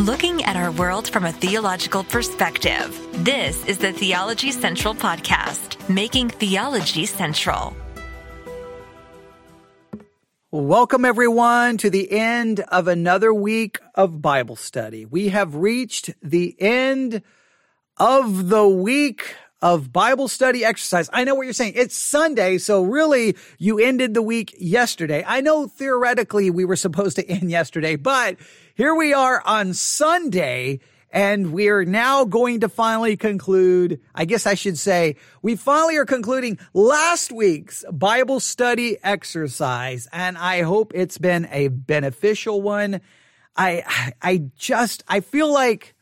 looking at our world from a theological perspective. This is the Theology Central Podcast, making theology central. Welcome, everyone, to the end of another week of Bible study. We have reached the end of the week of Bible study exercise. I know what you're saying. It's Sunday, so really you ended the week yesterday. I know theoretically we were supposed to end yesterday, but here we are on Sunday and we're now going to finally conclude. I guess I should say we finally are concluding last week's Bible study exercise. And I hope it's been a beneficial one. I, I just, I feel like,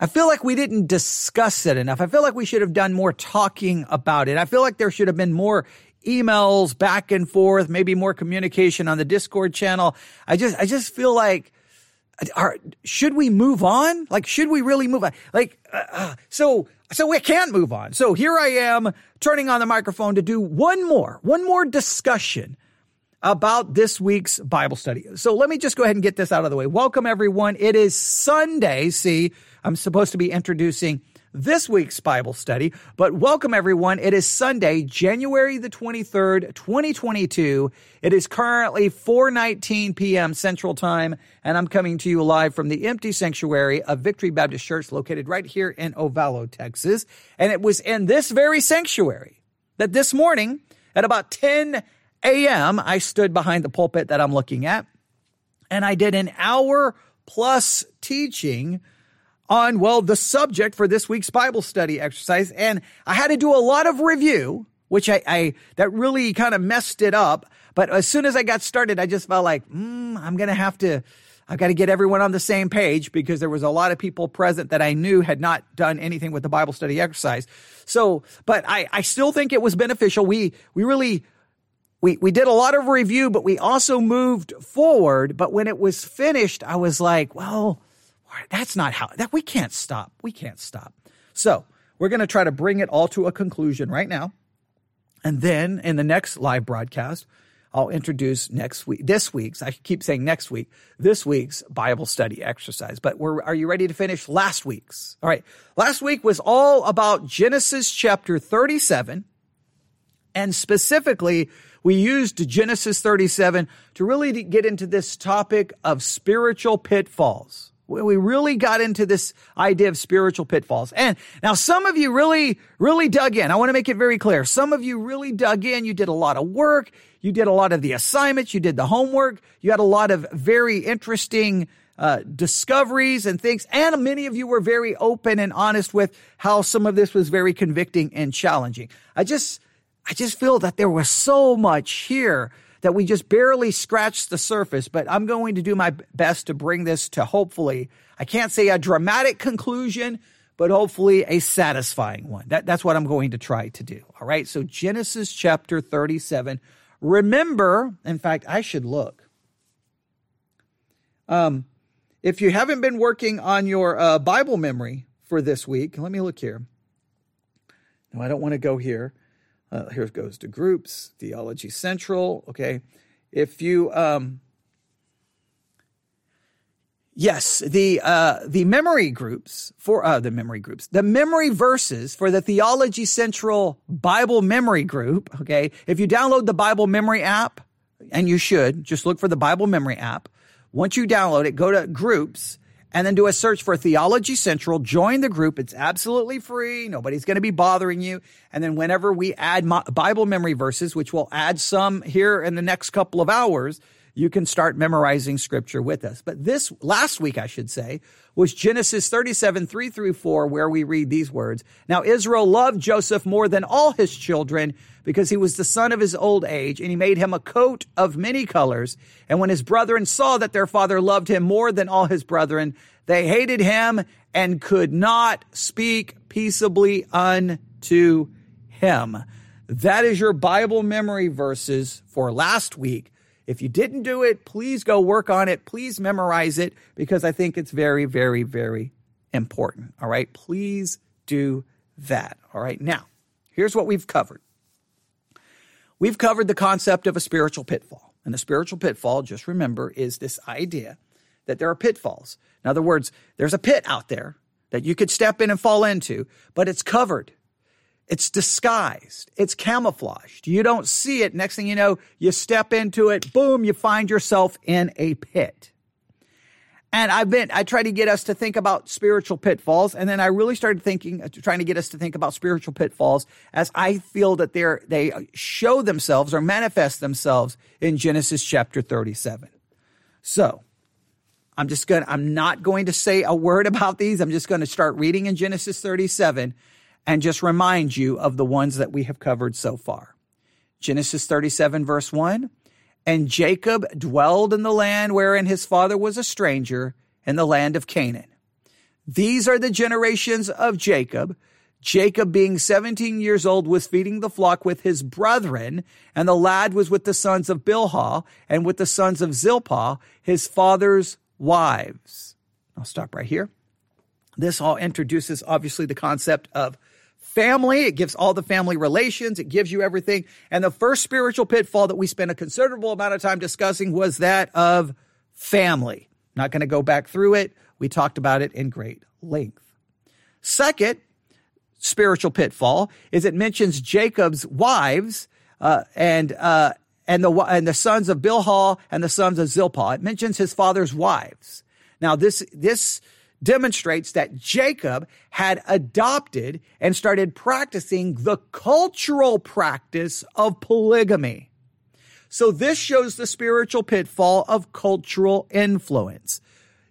I feel like we didn't discuss it enough. I feel like we should have done more talking about it. I feel like there should have been more emails back and forth, maybe more communication on the Discord channel. I just, I just feel like are, should we move on? Like, should we really move on? Like, uh, uh, so, so we can't move on. So here I am turning on the microphone to do one more, one more discussion about this week's Bible study. So let me just go ahead and get this out of the way. Welcome everyone. It is Sunday. See, I'm supposed to be introducing this week's Bible study. But welcome everyone. It is Sunday, January the 23rd, 2022. It is currently 4:19 p.m. Central Time, and I'm coming to you live from the empty sanctuary of Victory Baptist Church located right here in Ovalo, Texas. And it was in this very sanctuary that this morning at about 10 a.m. I stood behind the pulpit that I'm looking at and I did an hour plus teaching on, well, the subject for this week's Bible study exercise. And I had to do a lot of review, which I, I that really kind of messed it up. But as soon as I got started, I just felt like, mm, I'm going to have to, I've got to get everyone on the same page because there was a lot of people present that I knew had not done anything with the Bible study exercise. So, but I, I still think it was beneficial. We, we really, we, we did a lot of review, but we also moved forward. But when it was finished, I was like, well, that's not how that we can't stop. We can't stop. So we're going to try to bring it all to a conclusion right now. And then in the next live broadcast, I'll introduce next week, this week's, I keep saying next week, this week's Bible study exercise. But we're, are you ready to finish last week's? All right. Last week was all about Genesis chapter 37. And specifically, we used Genesis 37 to really get into this topic of spiritual pitfalls we really got into this idea of spiritual pitfalls. And now some of you really, really dug in. I want to make it very clear. Some of you really dug in. You did a lot of work. You did a lot of the assignments. You did the homework. You had a lot of very interesting uh, discoveries and things. And many of you were very open and honest with how some of this was very convicting and challenging. I just, I just feel that there was so much here that we just barely scratched the surface, but I'm going to do my best to bring this to hopefully, I can't say a dramatic conclusion, but hopefully a satisfying one. That, that's what I'm going to try to do. All right. So Genesis chapter 37. Remember, in fact, I should look. Um, if you haven't been working on your uh, Bible memory for this week, let me look here. No, I don't want to go here. Uh, here goes to groups, Theology Central. Okay. If you, um, yes, the, uh, the memory groups for, uh, the memory groups, the memory verses for the Theology Central Bible memory group. Okay. If you download the Bible memory app, and you should just look for the Bible memory app. Once you download it, go to groups and then do a search for Theology Central. Join the group. It's absolutely free. Nobody's going to be bothering you. And then whenever we add Bible memory verses, which we'll add some here in the next couple of hours, you can start memorizing scripture with us. But this last week, I should say, was Genesis 37, 3 through 4, where we read these words. Now Israel loved Joseph more than all his children because he was the son of his old age, and he made him a coat of many colors. And when his brethren saw that their father loved him more than all his brethren, they hated him and could not speak peaceably unto him. That is your Bible memory verses for last week. If you didn't do it, please go work on it. Please memorize it because I think it's very, very, very important. All right. Please do that. All right. Now, here's what we've covered. We've covered the concept of a spiritual pitfall. And the spiritual pitfall, just remember, is this idea that there are pitfalls. In other words, there's a pit out there that you could step in and fall into, but it's covered. It's disguised. It's camouflaged. You don't see it. Next thing you know, you step into it. Boom, you find yourself in a pit. And I've been, I try to get us to think about spiritual pitfalls. And then I really started thinking, uh, trying to get us to think about spiritual pitfalls as I feel that they're, they show themselves or manifest themselves in Genesis chapter 37. So I'm just going to, I'm not going to say a word about these. I'm just going to start reading in Genesis 37 and just remind you of the ones that we have covered so far. Genesis 37 verse 1. And Jacob dwelled in the land wherein his father was a stranger in the land of Canaan. These are the generations of Jacob. Jacob, being 17 years old, was feeding the flock with his brethren, and the lad was with the sons of Bilhah and with the sons of Zilpah, his father's wives. I'll stop right here. This all introduces, obviously, the concept of family. It gives all the family relations. It gives you everything. And the first spiritual pitfall that we spent a considerable amount of time discussing was that of family. Not going to go back through it. We talked about it in great length. Second spiritual pitfall is it mentions Jacob's wives uh, and uh, and the and the sons of Bilhah and the sons of Zilpah. It mentions his father's wives. Now this this demonstrates that Jacob had adopted and started practicing the cultural practice of polygamy. So this shows the spiritual pitfall of cultural influence.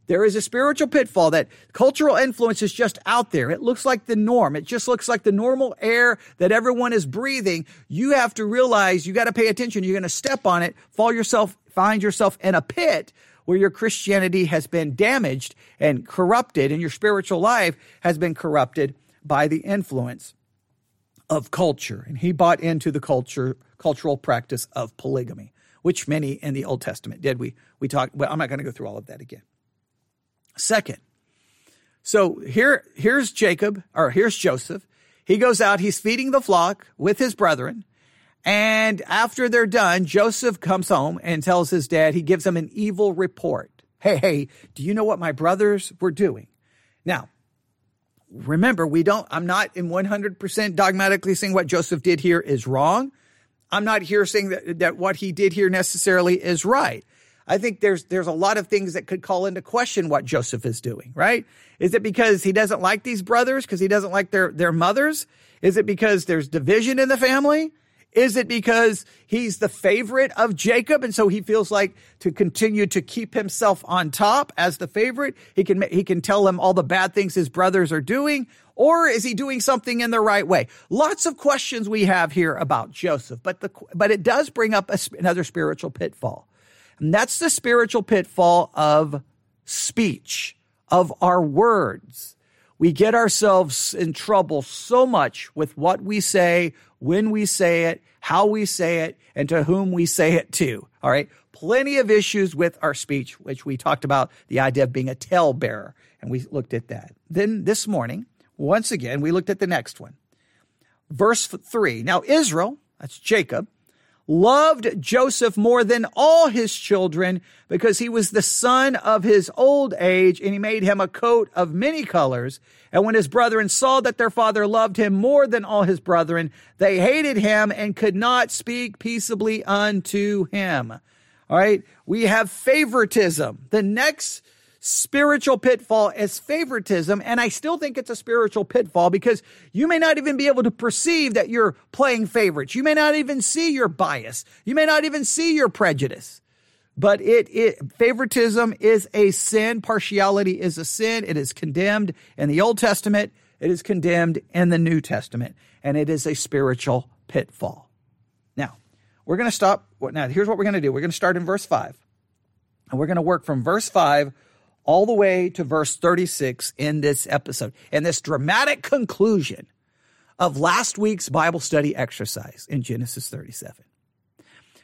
There is a spiritual pitfall that cultural influence is just out there. It looks like the norm. It just looks like the normal air that everyone is breathing. You have to realize you got to pay attention. You're going to step on it, fall yourself, find yourself in a pit where your Christianity has been damaged and corrupted and your spiritual life has been corrupted by the influence of culture. And he bought into the culture, cultural practice of polygamy, which many in the Old Testament did. We, we talked, well, I'm not going to go through all of that again. Second, so here, here's Jacob, or here's Joseph. He goes out, he's feeding the flock with his brethren. And after they're done, Joseph comes home and tells his dad, he gives him an evil report. Hey, hey, do you know what my brothers were doing? Now, remember, we don't, I'm not in 100% dogmatically saying what Joseph did here is wrong. I'm not here saying that, that what he did here necessarily is right. I think there's there's a lot of things that could call into question what Joseph is doing, right? Is it because he doesn't like these brothers because he doesn't like their their mothers? Is it because there's division in the family? Is it because he's the favorite of Jacob and so he feels like to continue to keep himself on top as the favorite, he can he can tell him all the bad things his brothers are doing or is he doing something in the right way? Lots of questions we have here about Joseph, but the but it does bring up a, another spiritual pitfall. And that's the spiritual pitfall of speech, of our words. We get ourselves in trouble so much with what we say, when we say it, how we say it, and to whom we say it to. All right. Plenty of issues with our speech, which we talked about the idea of being a talebearer, and we looked at that. Then this morning, once again, we looked at the next one. Verse three. Now, Israel, that's Jacob, loved Joseph more than all his children because he was the son of his old age and he made him a coat of many colors. And when his brethren saw that their father loved him more than all his brethren, they hated him and could not speak peaceably unto him. All right. We have favoritism. The next spiritual pitfall as favoritism. And I still think it's a spiritual pitfall because you may not even be able to perceive that you're playing favorites. You may not even see your bias. You may not even see your prejudice. But it, it favoritism is a sin. Partiality is a sin. It is condemned in the Old Testament. It is condemned in the New Testament. And it is a spiritual pitfall. Now, we're going to stop. Now, here's what we're going to do. We're going to start in verse 5. And we're going to work from verse 5 all the way to verse 36 in this episode. And this dramatic conclusion of last week's Bible study exercise in Genesis 37.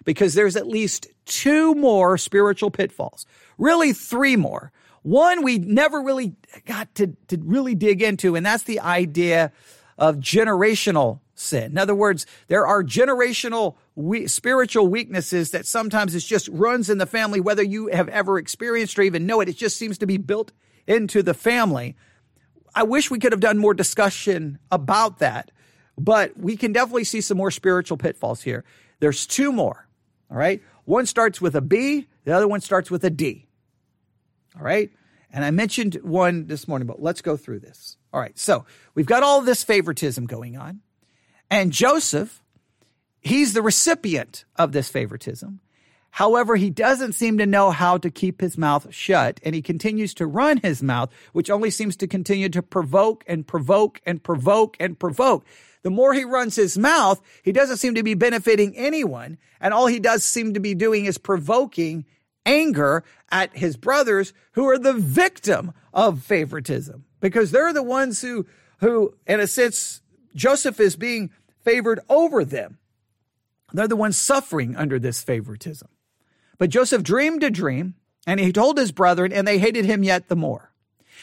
Because there's at least two more spiritual pitfalls, really three more. One we never really got to, to really dig into, and that's the idea of generational sin. In other words, there are generational we, spiritual weaknesses that sometimes it just runs in the family, whether you have ever experienced or even know it. It just seems to be built into the family. I wish we could have done more discussion about that, but we can definitely see some more spiritual pitfalls here. There's two more. All right. One starts with a B, the other one starts with a D. All right. And I mentioned one this morning, but let's go through this. All right. So we've got all this favoritism going on. And Joseph, he's the recipient of this favoritism. However, he doesn't seem to know how to keep his mouth shut, and he continues to run his mouth, which only seems to continue to provoke and provoke and provoke and provoke. The more he runs his mouth, he doesn't seem to be benefiting anyone, and all he does seem to be doing is provoking anger at his brothers who are the victim of favoritism because they're the ones who who in a sense Joseph is being favored over them. They're the ones suffering under this favoritism. But Joseph dreamed a dream, and he told his brethren, and they hated him yet the more.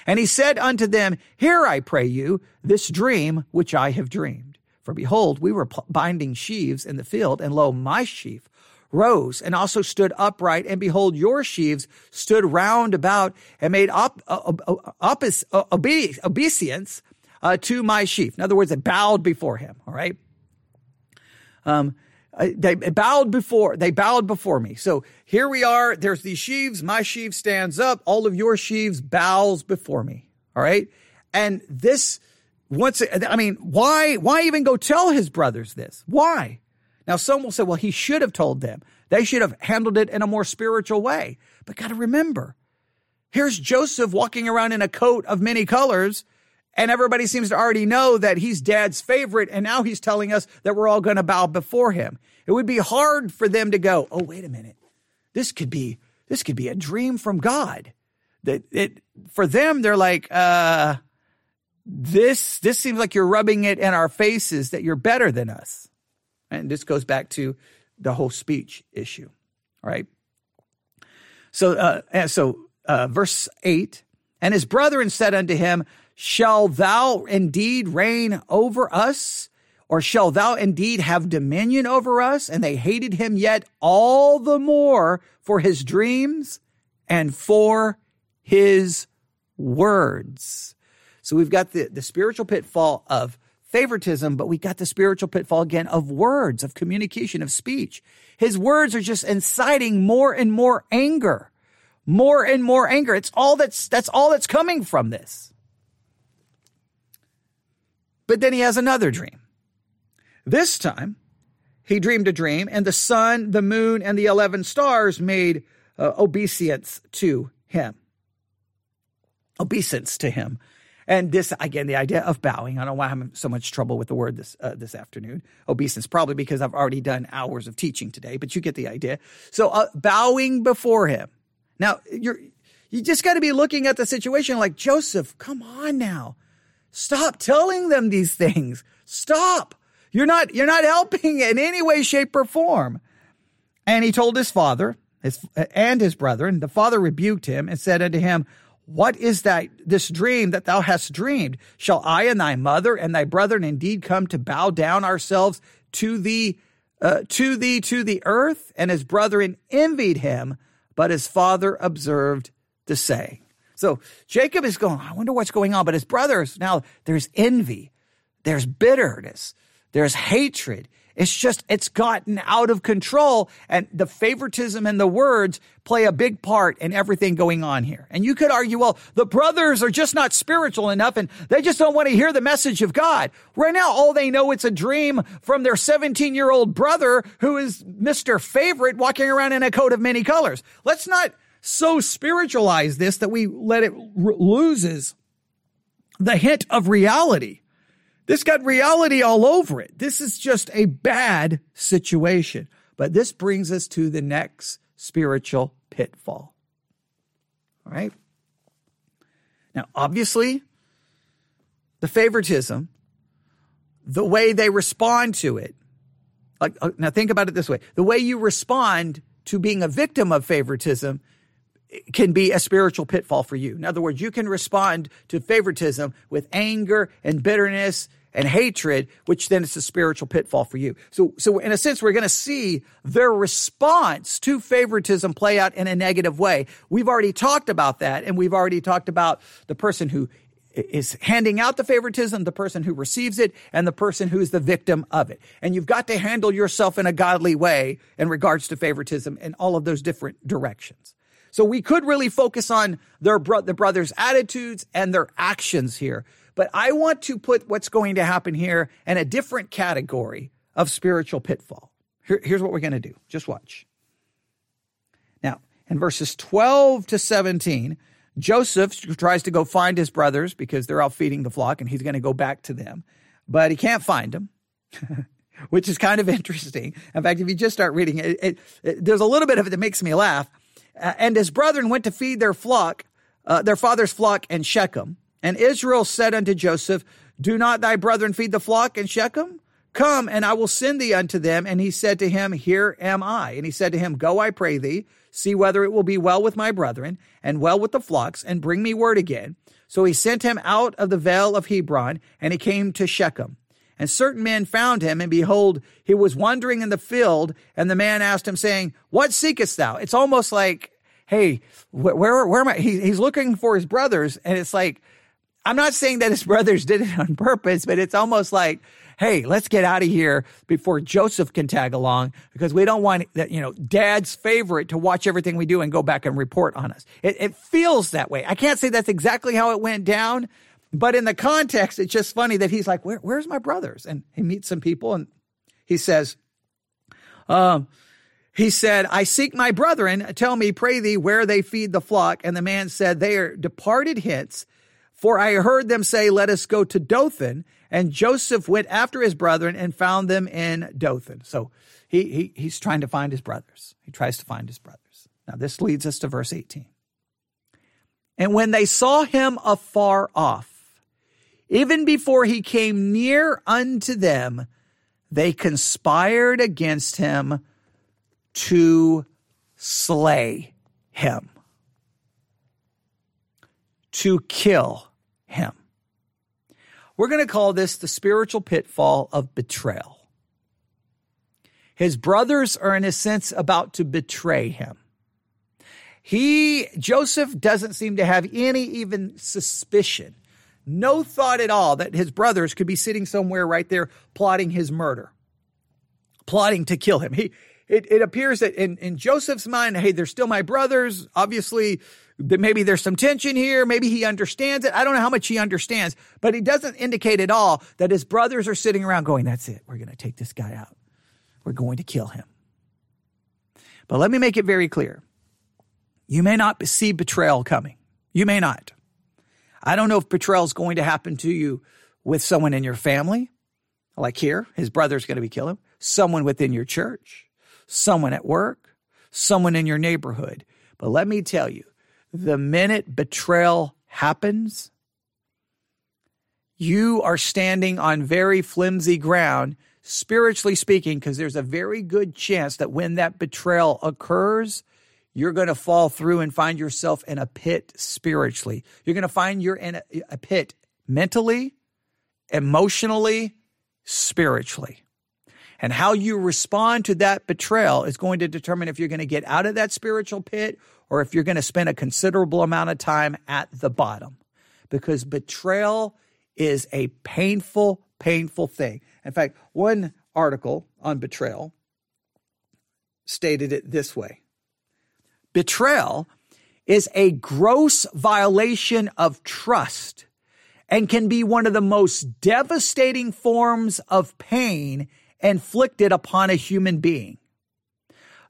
And he said unto them, Hear, I pray you, this dream which I have dreamed. For behold, we were binding sheaves in the field, and lo, my sheaf rose and also stood upright, and behold, your sheaves stood round about and made op, uh, uh, uh, uh obeisance uh, to my sheaf. In other words, it bowed before him. All right. Um, uh, they bowed before they bowed before me. So here we are there's these sheaves my sheaf stands up all of your sheaves bows before me all right? And this once i mean why why even go tell his brothers this? Why? Now some will say well he should have told them. They should have handled it in a more spiritual way. But got to remember here's joseph walking around in a coat of many colors and everybody seems to already know that he's dad's favorite. And now he's telling us that we're all going to bow before him. It would be hard for them to go, oh, wait a minute. This could be, this could be a dream from God. That it, for them, they're like, uh, this, this seems like you're rubbing it in our faces that you're better than us. And this goes back to the whole speech issue. right? So, uh, so, uh, verse eight, and his brethren said unto him, Shall thou indeed reign over us? Or shall thou indeed have dominion over us? And they hated him yet all the more for his dreams and for his words. So we've got the, the spiritual pitfall of favoritism, but we got the spiritual pitfall again of words, of communication, of speech. His words are just inciting more and more anger, more and more anger. It's all that's, that's all that's coming from this. But then he has another dream. This time, he dreamed a dream, and the sun, the moon, and the 11 stars made uh, obeisance to him. Obeisance to him. And this, again, the idea of bowing. I don't know why I'm having so much trouble with the word this, uh, this afternoon. Obeisance, probably because I've already done hours of teaching today, but you get the idea. So, uh, bowing before him. Now, you're, you just got to be looking at the situation like, Joseph, come on now. Stop telling them these things. Stop. You're not, you're not helping in any way, shape, or form. And he told his father his, and his brethren, the father rebuked him and said unto him, What is that, this dream that thou hast dreamed? Shall I and thy mother and thy brethren indeed come to bow down ourselves to thee, uh, to thee, to the earth? And his brethren envied him, but his father observed the saying. So Jacob is going, I wonder what's going on. But his brothers, now there's envy, there's bitterness, there's hatred. It's just, it's gotten out of control. And the favoritism and the words play a big part in everything going on here. And you could argue, well, the brothers are just not spiritual enough and they just don't want to hear the message of God. Right now, all they know it's a dream from their 17 year old brother who is Mr. Favorite walking around in a coat of many colors. Let's not, so spiritualize this that we let it r- loses the hint of reality. This got reality all over it. This is just a bad situation. But this brings us to the next spiritual pitfall. All right. Now, obviously, the favoritism, the way they respond to it, like, uh, now think about it this way the way you respond to being a victim of favoritism can be a spiritual pitfall for you. In other words, you can respond to favoritism with anger and bitterness and hatred, which then it's a spiritual pitfall for you. So, so in a sense, we're going to see their response to favoritism play out in a negative way. We've already talked about that, and we've already talked about the person who is handing out the favoritism, the person who receives it, and the person who's the victim of it. And you've got to handle yourself in a godly way in regards to favoritism in all of those different directions. So we could really focus on their bro- the brothers' attitudes and their actions here. But I want to put what's going to happen here in a different category of spiritual pitfall. Here, here's what we're going to do. Just watch. Now, in verses 12 to 17, Joseph tries to go find his brothers because they're out feeding the flock and he's going to go back to them, but he can't find them. which is kind of interesting. In fact, if you just start reading it, it, it, there's a little bit of it that makes me laugh. Uh, and his brethren went to feed their flock, uh, their father's flock in Shechem. And Israel said unto Joseph, Do not thy brethren feed the flock in Shechem? Come, and I will send thee unto them. And he said to him, Here am I. And he said to him, Go, I pray thee, see whether it will be well with my brethren, and well with the flocks, and bring me word again. So he sent him out of the vale of Hebron, and he came to Shechem. And certain men found him, and behold, he was wandering in the field. And the man asked him, saying, What seekest thou? It's almost like, Hey, where, where, where am I? He, he's looking for his brothers. And it's like, I'm not saying that his brothers did it on purpose, but it's almost like, Hey, let's get out of here before Joseph can tag along because we don't want that, you know, dad's favorite to watch everything we do and go back and report on us. It, it feels that way. I can't say that's exactly how it went down, but in the context, it's just funny that he's like, Where, where's my brothers? And he meets some people and he says, um, he said, I seek my brethren. Tell me, pray thee, where they feed the flock. And the man said, They are departed hence. For I heard them say, Let us go to Dothan. And Joseph went after his brethren and found them in Dothan. So he, he, he's trying to find his brothers. He tries to find his brothers. Now, this leads us to verse 18. And when they saw him afar off, even before he came near unto them, they conspired against him to slay him, to kill him. We're going to call this the spiritual pitfall of betrayal. His brothers are, in a sense, about to betray him. He, Joseph, doesn't seem to have any even suspicion no thought at all that his brothers could be sitting somewhere right there plotting his murder, plotting to kill him. He, it, it appears that in, in Joseph's mind, hey, they're still my brothers. Obviously, maybe there's some tension here. Maybe he understands it. I don't know how much he understands, but he doesn't indicate at all that his brothers are sitting around going, that's it. We're going to take this guy out. We're going to kill him. But let me make it very clear. You may not see betrayal coming. You may not. I don't know if betrayal is going to happen to you with someone in your family, like here, his brother's going to be killing, someone within your church, someone at work, someone in your neighborhood. But let me tell you, the minute betrayal happens, you are standing on very flimsy ground, spiritually speaking, because there's a very good chance that when that betrayal occurs, you're going to fall through and find yourself in a pit spiritually. You're going to find you're in a, a pit mentally, emotionally, spiritually. And how you respond to that betrayal is going to determine if you're going to get out of that spiritual pit or if you're going to spend a considerable amount of time at the bottom. Because betrayal is a painful, painful thing. In fact, one article on betrayal stated it this way Betrayal is a gross violation of trust and can be one of the most devastating forms of pain inflicted upon a human being.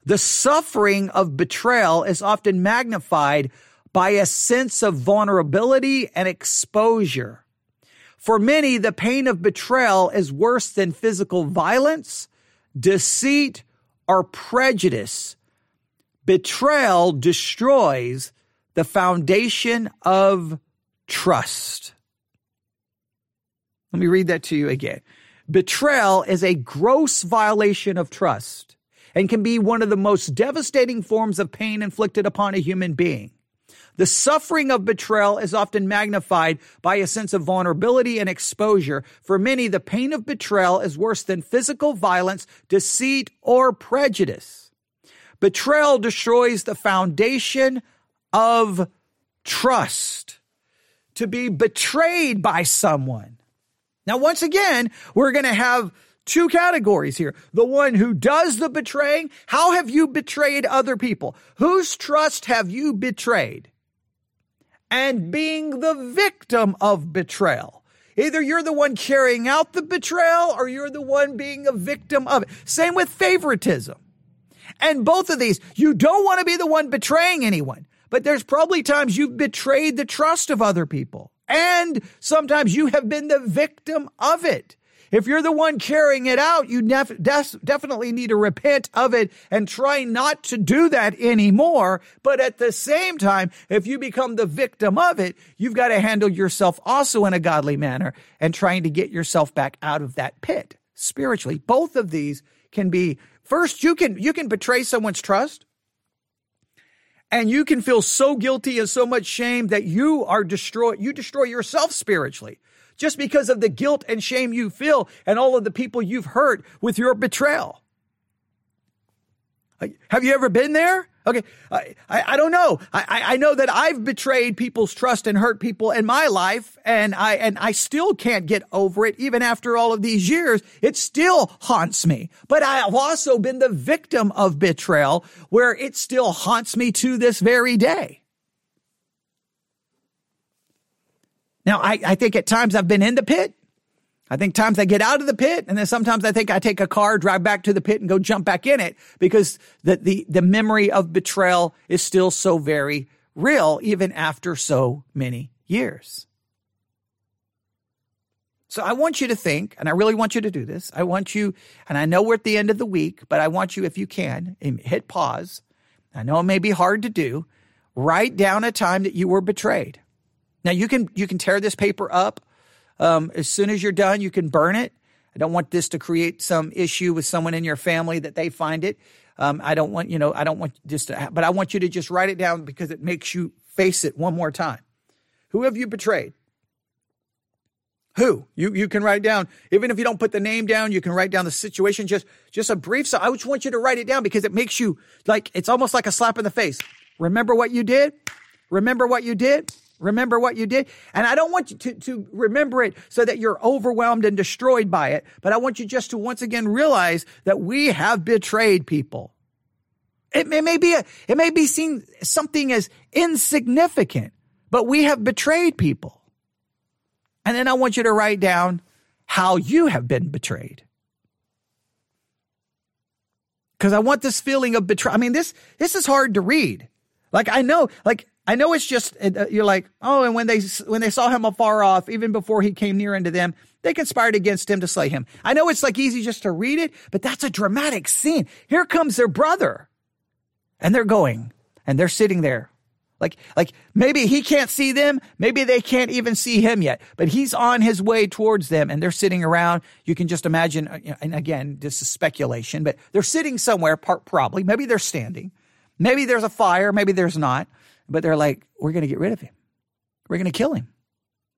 The suffering of betrayal is often magnified by a sense of vulnerability and exposure. For many, the pain of betrayal is worse than physical violence, deceit, or prejudice Betrayal destroys the foundation of trust. Let me read that to you again. Betrayal is a gross violation of trust and can be one of the most devastating forms of pain inflicted upon a human being. The suffering of betrayal is often magnified by a sense of vulnerability and exposure. For many, the pain of betrayal is worse than physical violence, deceit, or prejudice. Betrayal destroys the foundation of trust. To be betrayed by someone. Now, once again, we're going to have two categories here. The one who does the betraying. How have you betrayed other people? Whose trust have you betrayed? and being the victim of betrayal. Either you're the one carrying out the betrayal or you're the one being a victim of it. Same with favoritism. And both of these, you don't want to be the one betraying anyone, but there's probably times you've betrayed the trust of other people. And sometimes you have been the victim of it. If you're the one carrying it out, you def- def- definitely need to repent of it and try not to do that anymore. But at the same time, if you become the victim of it, you've got to handle yourself also in a godly manner and trying to get yourself back out of that pit spiritually. Both of these can be first, you can, you can betray someone's trust and you can feel so guilty and so much shame that you are destroyed. You destroy yourself spiritually just because of the guilt and shame you feel and all of the people you've hurt with your betrayal. Have you ever been there? Okay, I, I, I don't know. I, I know that I've betrayed people's trust and hurt people in my life, and I and I still can't get over it. Even after all of these years, it still haunts me. But I have also been the victim of betrayal, where it still haunts me to this very day. Now, I, I think at times I've been in the pit. I think times I get out of the pit and then sometimes I think I take a car, drive back to the pit and go jump back in it because the, the, the memory of betrayal is still so very real even after so many years. So I want you to think, and I really want you to do this. I want you, and I know we're at the end of the week, but I want you, if you can, hit pause. I know it may be hard to do. Write down a time that you were betrayed. Now you can you can tear this paper up. Um, as soon as you're done, you can burn it. I don't want this to create some issue with someone in your family that they find it. Um, I don't want you know I don't want just to, but I want you to just write it down because it makes you face it one more time. Who have you betrayed? Who? You you can write down. Even if you don't put the name down, you can write down the situation. Just just a brief. So I just want you to write it down because it makes you like it's almost like a slap in the face. Remember what you did. Remember what you did. Remember what you did? And I don't want you to, to remember it so that you're overwhelmed and destroyed by it, but I want you just to once again realize that we have betrayed people. It may, it may be a, it may be seen something as insignificant, but we have betrayed people. And then I want you to write down how you have been betrayed. Cause I want this feeling of betrayal. I mean, this, this is hard to read. Like I know, like I know it's just uh, you're like, oh, and when they when they saw him afar off, even before he came near unto them, they conspired against him to slay him. I know it's like easy just to read it, but that's a dramatic scene. Here comes their brother, and they're going, and they're sitting there, like like maybe he can't see them, maybe they can't even see him yet, but he's on his way towards them, and they're sitting around. You can just imagine, uh, and again, this is speculation, but they're sitting somewhere, probably, maybe they're standing, maybe there's a fire, maybe there's not but they're like, we're going to get rid of him. We're going to kill him.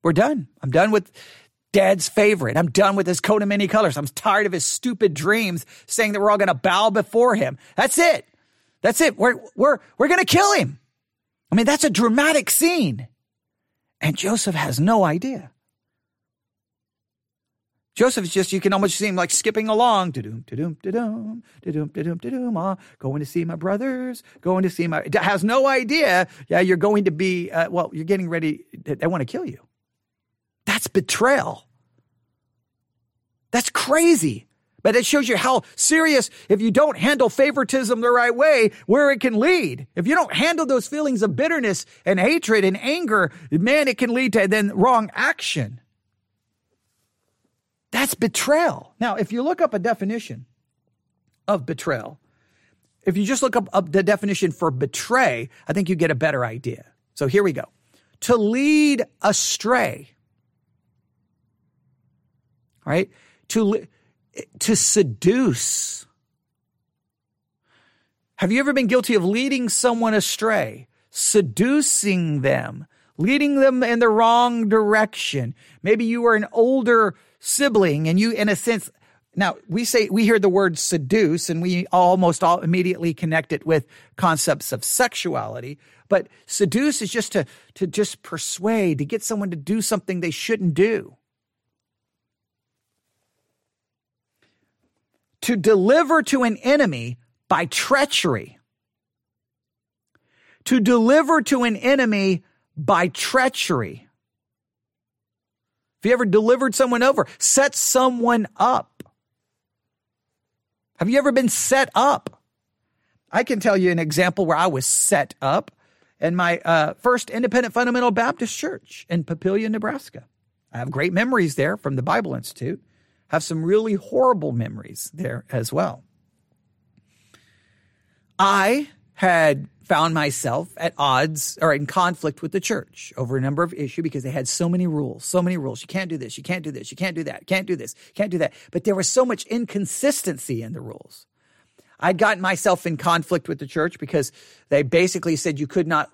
We're done. I'm done with dad's favorite. I'm done with his coat of many colors. I'm tired of his stupid dreams saying that we're all going to bow before him. That's it. That's it. We're, we're, we're going to kill him. I mean, that's a dramatic scene. And Joseph has no idea. Joseph is just, you can almost see him like skipping along. Da-doom, da-doom, da-doom, da-doom, da-doom, da-doom, ah, going to see my brothers, going to see my, has no idea. Yeah, you're going to be, uh, well, you're getting ready. They want to kill you. That's betrayal. That's crazy. But it shows you how serious, if you don't handle favoritism the right way, where it can lead. If you don't handle those feelings of bitterness and hatred and anger, man, it can lead to then wrong action. That's betrayal. Now, if you look up a definition of betrayal, if you just look up, up the definition for betray, I think you get a better idea. So here we go. To lead astray. Right? To, to seduce. Have you ever been guilty of leading someone astray? seducing them, leading them in the wrong direction. Maybe you were an older sibling and you, in a sense, now we say we hear the word seduce and we almost all immediately connect it with concepts of sexuality. But seduce is just to, to just persuade, to get someone to do something they shouldn't do. To deliver to an enemy by treachery. To deliver to an enemy by treachery. Have you ever delivered someone over? Set someone up. Have you ever been set up? I can tell you an example where I was set up in my uh, first independent fundamental Baptist church in Papillion, Nebraska. I have great memories there from the Bible Institute. Have some really horrible memories there as well. I had found myself at odds or in conflict with the church over a number of issues because they had so many rules, so many rules. You can't do this, you can't do this, you can't do that, can't do this, can't do that. But there was so much inconsistency in the rules. I'd gotten myself in conflict with the church because they basically said you could not,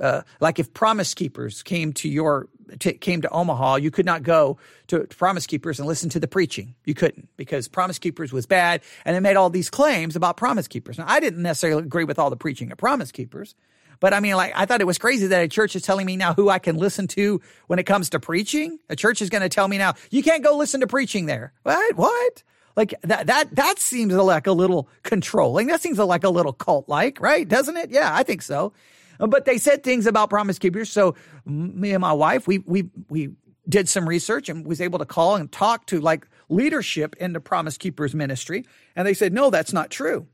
uh, like if Promise Keepers came to your to, came to Omaha, you could not go to, to, Promise Keepers and listen to the preaching. You couldn't because Promise Keepers was bad, and it made all these claims about Promise Keepers. Now, I didn't necessarily agree with all the preaching of Promise Keepers, but I mean, like, I thought it was crazy that a church is telling me now who I can listen to when it comes to preaching. A church is going to tell me now you can't go listen to preaching there. What? What? Like that, that, that seems like a little controlling. That seems like a little cult like, right? Doesn't it? Yeah, I think so. Uh, but they said things about Promise Keepers. So me and my wife, we, we, we did some research and was able to call and talk to like leadership in the Promise Keepers ministry. And they said, no, that's not true.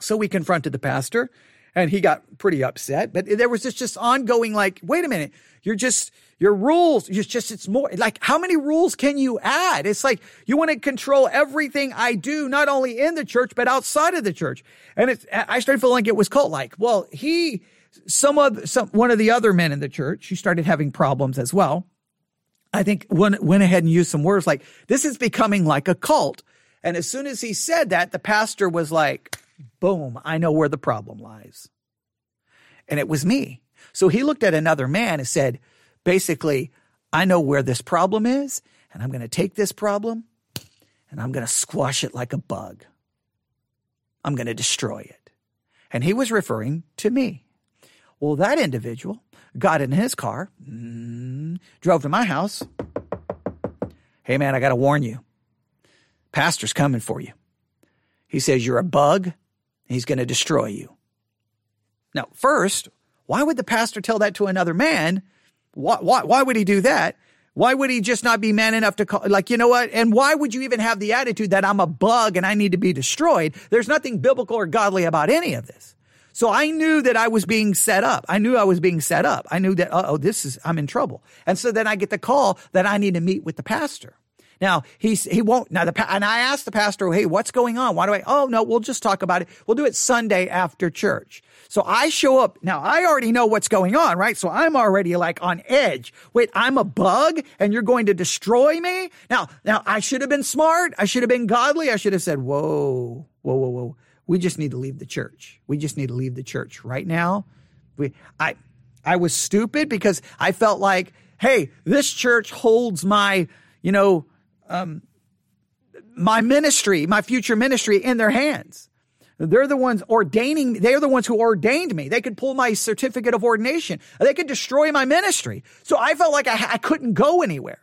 So we confronted the pastor and he got pretty upset. But there was this just ongoing, like, wait a minute, you're just, your rules, it's just, it's more like, how many rules can you add? It's like, you want to control everything I do, not only in the church, but outside of the church. And it's, I started feeling like it was cult like. Well, he, some of, some, one of the other men in the church, who started having problems as well. I think went, went ahead and used some words like, this is becoming like a cult. And as soon as he said that, the pastor was like, boom, I know where the problem lies. And it was me. So he looked at another man and said, basically, I know where this problem is, and I'm going to take this problem and I'm going to squash it like a bug. I'm going to destroy it. And he was referring to me. Well, that individual got in his car, mm, drove to my house. Hey, man, I got to warn you. Pastor's coming for you. He says, You're a bug He's going to destroy you. Now, first, why would the pastor tell that to another man? Why, why, why would he do that? Why would he just not be man enough to call, like, you know what? And why would you even have the attitude that I'm a bug and I need to be destroyed? There's nothing biblical or godly about any of this. So I knew that I was being set up. I knew I was being set up. I knew that, oh, this is, I'm in trouble. And so then I get the call that I need to meet with the pastor. Now he's he won't now the and I asked the pastor, hey, what's going on? Why do I? Oh no, we'll just talk about it. We'll do it Sunday after church. So I show up now. I already know what's going on, right? So I'm already like on edge. Wait, I'm a bug, and you're going to destroy me? Now, now I should have been smart. I should have been godly. I should have said, whoa, whoa, whoa, whoa. We just need to leave the church. We just need to leave the church right now. We, I, I was stupid because I felt like, hey, this church holds my, you know, um, my ministry, my future ministry in their hands. They're the ones ordaining, they're the ones who ordained me. They could pull my certificate of ordination. They could destroy my ministry. So I felt like I, I couldn't go anywhere.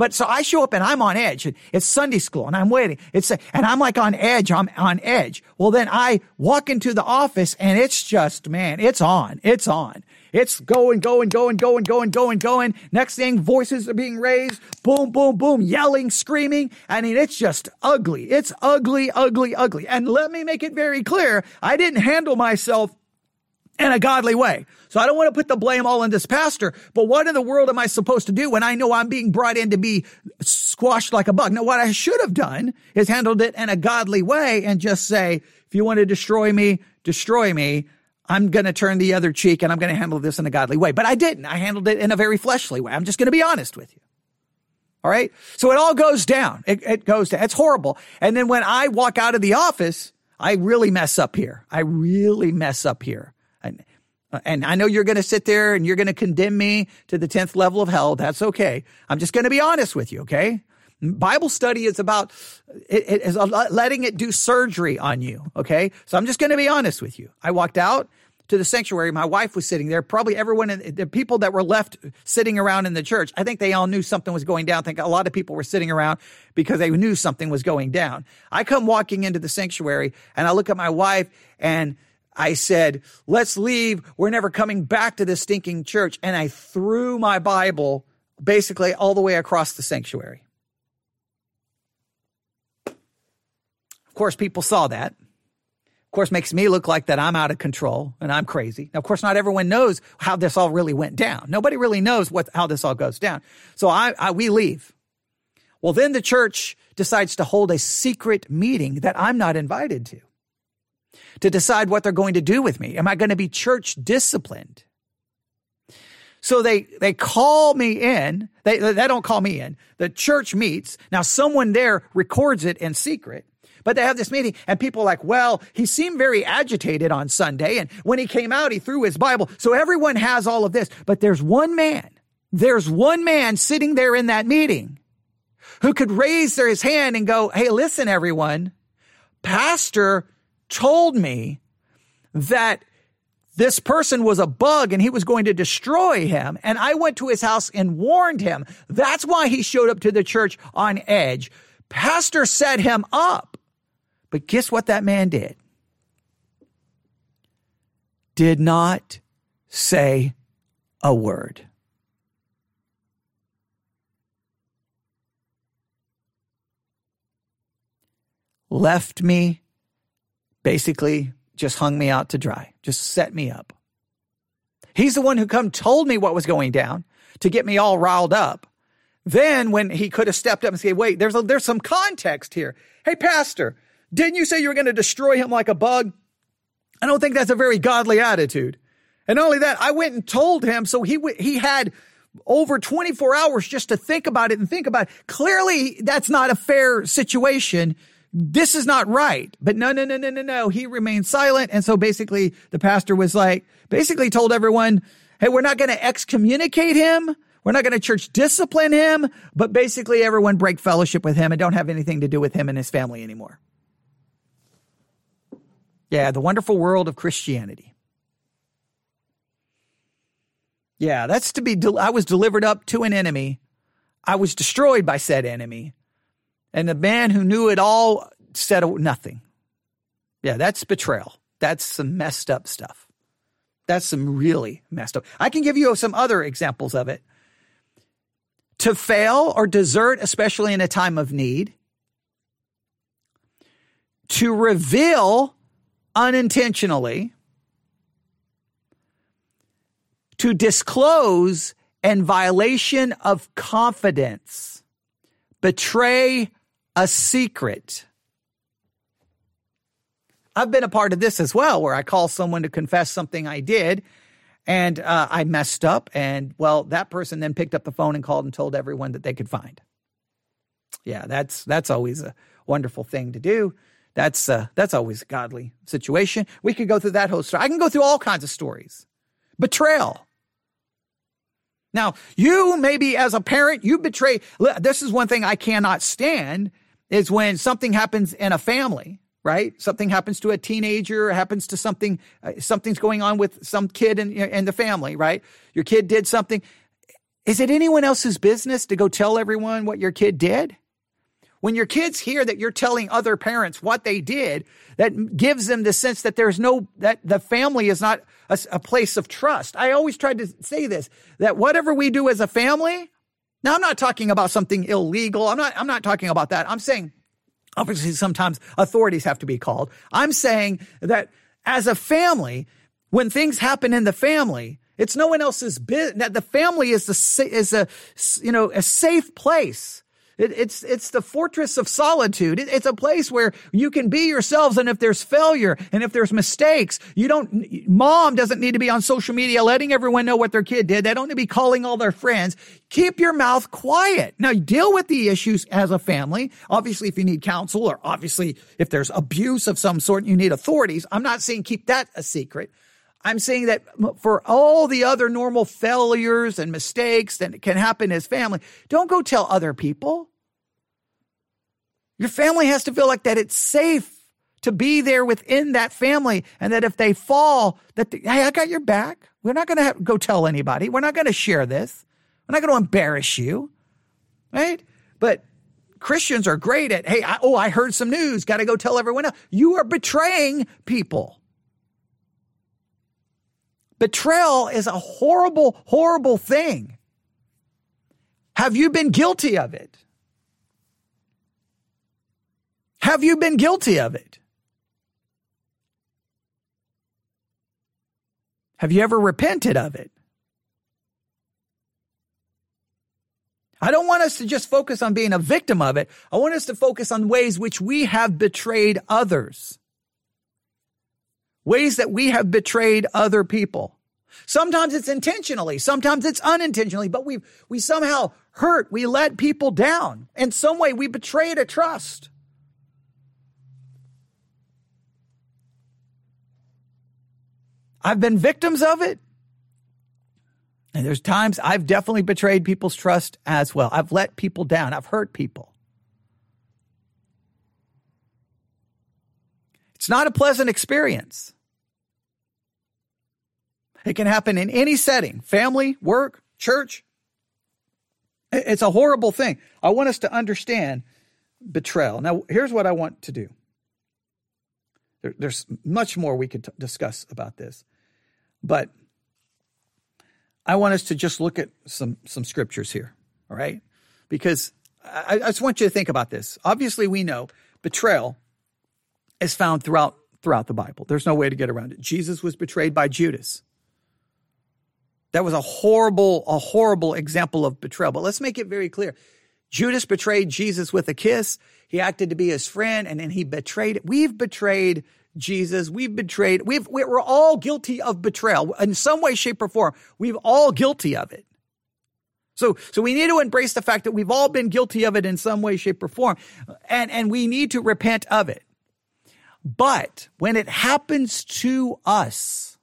But so I show up and I'm on edge. It's Sunday school and I'm waiting. It's, and I'm like on edge. I'm on edge. Well, then I walk into the office and it's just, man, it's on. It's on. It's going, going, going, going, going, going, going. Next thing, voices are being raised. Boom, boom, boom, yelling, screaming. I mean, it's just ugly. It's ugly, ugly, ugly. And let me make it very clear. I didn't handle myself in a godly way. So I don't want to put the blame all on this pastor, but what in the world am I supposed to do when I know I'm being brought in to be squashed like a bug? Now, what I should have done is handled it in a godly way and just say, if you want to destroy me, destroy me. I'm going to turn the other cheek and I'm going to handle this in a godly way. But I didn't. I handled it in a very fleshly way. I'm just going to be honest with you. All right. So it all goes down. It, it goes down. It's horrible. And then when I walk out of the office, I really mess up here. I really mess up here. And I know you're going to sit there and you're going to condemn me to the 10th level of hell. That's okay. I'm just going to be honest with you. Okay. Bible study is about it, it is letting it do surgery on you. Okay. So I'm just going to be honest with you. I walked out to the sanctuary. My wife was sitting there. Probably everyone, in, the people that were left sitting around in the church, I think they all knew something was going down. I think a lot of people were sitting around because they knew something was going down. I come walking into the sanctuary and I look at my wife and I said, let's leave. We're never coming back to this stinking church. And I threw my Bible basically all the way across the sanctuary. Of course, people saw that. Of course, makes me look like that I'm out of control and I'm crazy. Now, of course, not everyone knows how this all really went down. Nobody really knows what how this all goes down. So I, I we leave. Well, then the church decides to hold a secret meeting that I'm not invited to to decide what they're going to do with me. Am I going to be church disciplined? So they, they call me in. They, they don't call me in. The church meets. Now someone there records it in secret. But they have this meeting and people are like, well, he seemed very agitated on Sunday. And when he came out, he threw his Bible. So everyone has all of this. But there's one man. There's one man sitting there in that meeting who could raise his hand and go, Hey, listen, everyone. Pastor told me that this person was a bug and he was going to destroy him. And I went to his house and warned him. That's why he showed up to the church on edge. Pastor set him up. But guess what that man did? Did not say a word. Left me basically just hung me out to dry, just set me up. He's the one who come told me what was going down to get me all riled up. Then when he could have stepped up and said, wait, there's a, there's some context here. Hey, pastor, didn't you say you were going to destroy him like a bug? I don't think that's a very godly attitude. And not only that, I went and told him. So he, he had over 24 hours just to think about it and think about it. Clearly that's not a fair situation this is not right. But no, no, no, no, no, no. He remained silent. And so basically the pastor was like, basically told everyone, Hey, we're not going to excommunicate him. We're not going to church discipline him, but basically everyone break fellowship with him and don't have anything to do with him and his family anymore. Yeah, the wonderful world of Christianity. Yeah, that's to be, I was delivered up to an enemy. I was destroyed by said enemy. And the man who knew it all said nothing. Yeah, that's betrayal. That's some messed up stuff. That's some really messed up. I can give you some other examples of it. To fail or desert, especially in a time of need. To reveal unintentionally. To disclose and violation of confidence. Betray a secret. I've been a part of this as well, where I call someone to confess something I did and uh, I messed up. And well, that person then picked up the phone and called and told everyone that they could find. Yeah, that's that's always a wonderful thing to do. That's uh, that's always a godly situation. We could go through that whole story. I can go through all kinds of stories. Betrayal. Now, you maybe as a parent, you betray. This is one thing I cannot stand is when something happens in a family, right? Something happens to a teenager, happens to something, uh, something's going on with some kid in, in the family, right? Your kid did something. Is it anyone else's business to go tell everyone what your kid did? When your kids hear that you're telling other parents what they did, that gives them the sense that there's no, that the family is not a, a place of trust. I always tried to say this, that whatever we do as a family, now, I'm not talking about something illegal. I'm not, I'm not talking about that. I'm saying, obviously, sometimes authorities have to be called. I'm saying that as a family, when things happen in the family, it's no one else's business. That the family is a, is a, you know, a safe place it, it's it's the fortress of solitude. It, it's a place where you can be yourselves, and if there's failure and if there's mistakes, you don't. Mom doesn't need to be on social media letting everyone know what their kid did. They don't need to be calling all their friends. Keep your mouth quiet. Now deal with the issues as a family. Obviously, if you need counsel, or obviously if there's abuse of some sort, you need authorities. I'm not saying keep that a secret. I'm saying that for all the other normal failures and mistakes that can happen as family, don't go tell other people. Your family has to feel like that it's safe to be there within that family and that if they fall, that, hey, I got your back. We're not going to go tell anybody. We're not going to share this. We're not going to embarrass you. Right? But Christians are great at, hey, I, oh, I heard some news. Got to go tell everyone else. You are betraying people. Betrayal is a horrible, horrible thing. Have you been guilty of it? Have you been guilty of it? Have you ever repented of it? I don't want us to just focus on being a victim of it. I want us to focus on ways which we have betrayed others ways that we have betrayed other people. Sometimes it's intentionally, sometimes it's unintentionally, but we we somehow hurt, we let people down. In some way, we betrayed a trust. I've been victims of it. And there's times I've definitely betrayed people's trust as well. I've let people down. I've hurt people. It's not a pleasant experience. It can happen in any setting family, work, church. It's a horrible thing. I want us to understand betrayal. Now, here's what I want to do. There, there's much more we could t- discuss about this, but I want us to just look at some some scriptures here. All right, because I, I just want you to think about this. Obviously, we know betrayal is found throughout throughout the Bible. There's no way to get around it. Jesus was betrayed by Judas. That was a horrible, a horrible example of betrayal. But let's make it very clear. Judas betrayed Jesus with a kiss. He acted to be his friend and then he betrayed. We've betrayed Jesus. We've betrayed. We've, we're all guilty of betrayal in some way, shape, or form. We've all guilty of it. So, so we need to embrace the fact that we've all been guilty of it in some way, shape, or form. And, and we need to repent of it. But when it happens to us,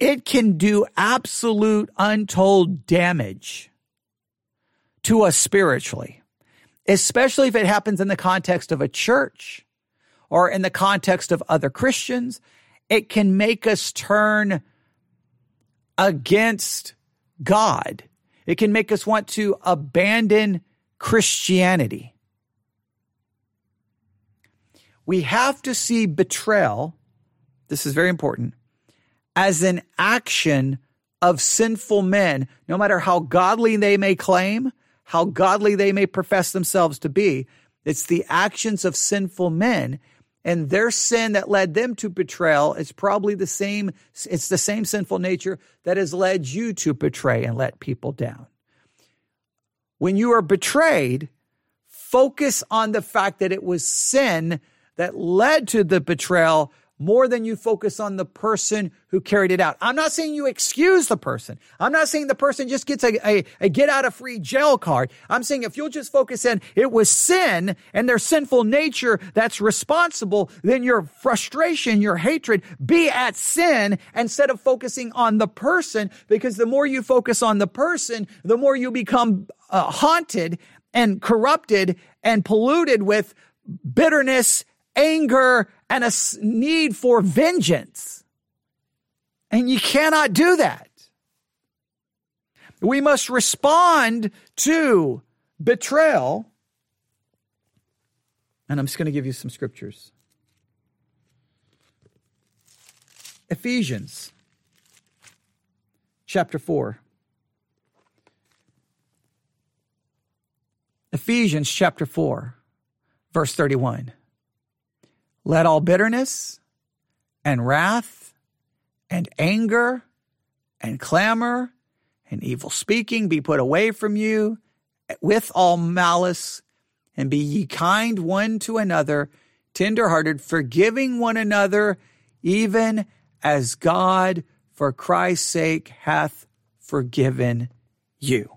it can do absolute untold damage to us spiritually, especially if it happens in the context of a church or in the context of other Christians. It can make us turn against God. It can make us want to abandon Christianity. We have to see betrayal. This is very important as an action of sinful men, no matter how godly they may claim, how godly they may profess themselves to be. It's the actions of sinful men and their sin that led them to betrayal is probably the same. It's the same sinful nature that has led you to betray and let people down. When you are betrayed, focus on the fact that it was sin that led to the betrayal more than you focus on the person who carried it out. I'm not saying you excuse the person. I'm not saying the person just gets a, a, a, get out of free jail card. I'm saying if you'll just focus in, it was sin and their sinful nature that's responsible, then your frustration, your hatred be at sin instead of focusing on the person because the more you focus on the person, the more you become uh, haunted and corrupted and polluted with bitterness anger, and a need for vengeance. And you cannot do that. We must respond to betrayal. And I'm just going to give you some scriptures. Ephesians chapter 4. Ephesians chapter 4, verse 31. Let all bitterness and wrath and anger and clamor and evil speaking be put away from you with all malice, and be ye kind one to another, tenderhearted, forgiving one another, even as God for Christ's sake hath forgiven you.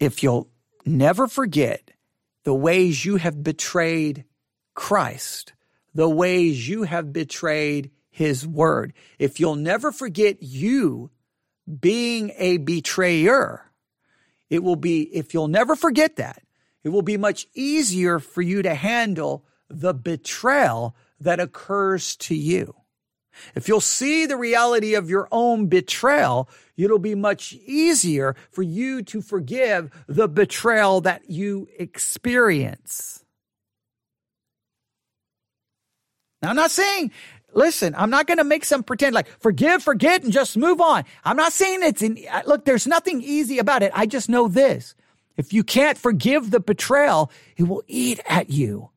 If you'll never forget the ways you have betrayed Christ, the ways you have betrayed his word. If you'll never forget you being a betrayer, it will be, if you'll never forget that, it will be much easier for you to handle the betrayal that occurs to you. If you'll see the reality of your own betrayal, it'll be much easier for you to forgive the betrayal that you experience. Now, I'm not saying, listen, I'm not going to make some pretend like forgive, forget, and just move on. I'm not saying it's in, uh, look, there's nothing easy about it. I just know this. If you can't forgive the betrayal, it will eat at you.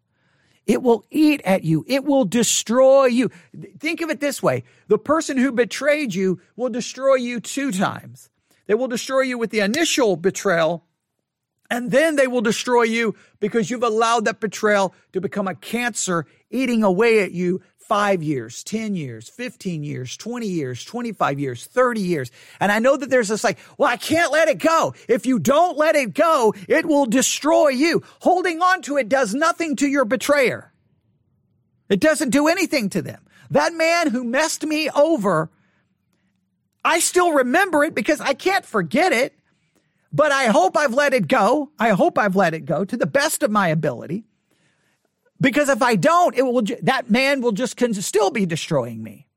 It will eat at you. It will destroy you. Think of it this way. The person who betrayed you will destroy you two times. They will destroy you with the initial betrayal, and then they will destroy you because you've allowed that betrayal to become a cancer eating away at you five years, 10 years, 15 years, 20 years, 25 years, 30 years. And I know that there's this like, well, I can't let it go. If you don't let it go, it will destroy you. Holding on to it does nothing to your betrayer. It doesn't do anything to them. That man who messed me over, I still remember it because I can't forget it, but I hope I've let it go. I hope I've let it go to the best of my ability. Because if I don't, it will, that man will just still be destroying me.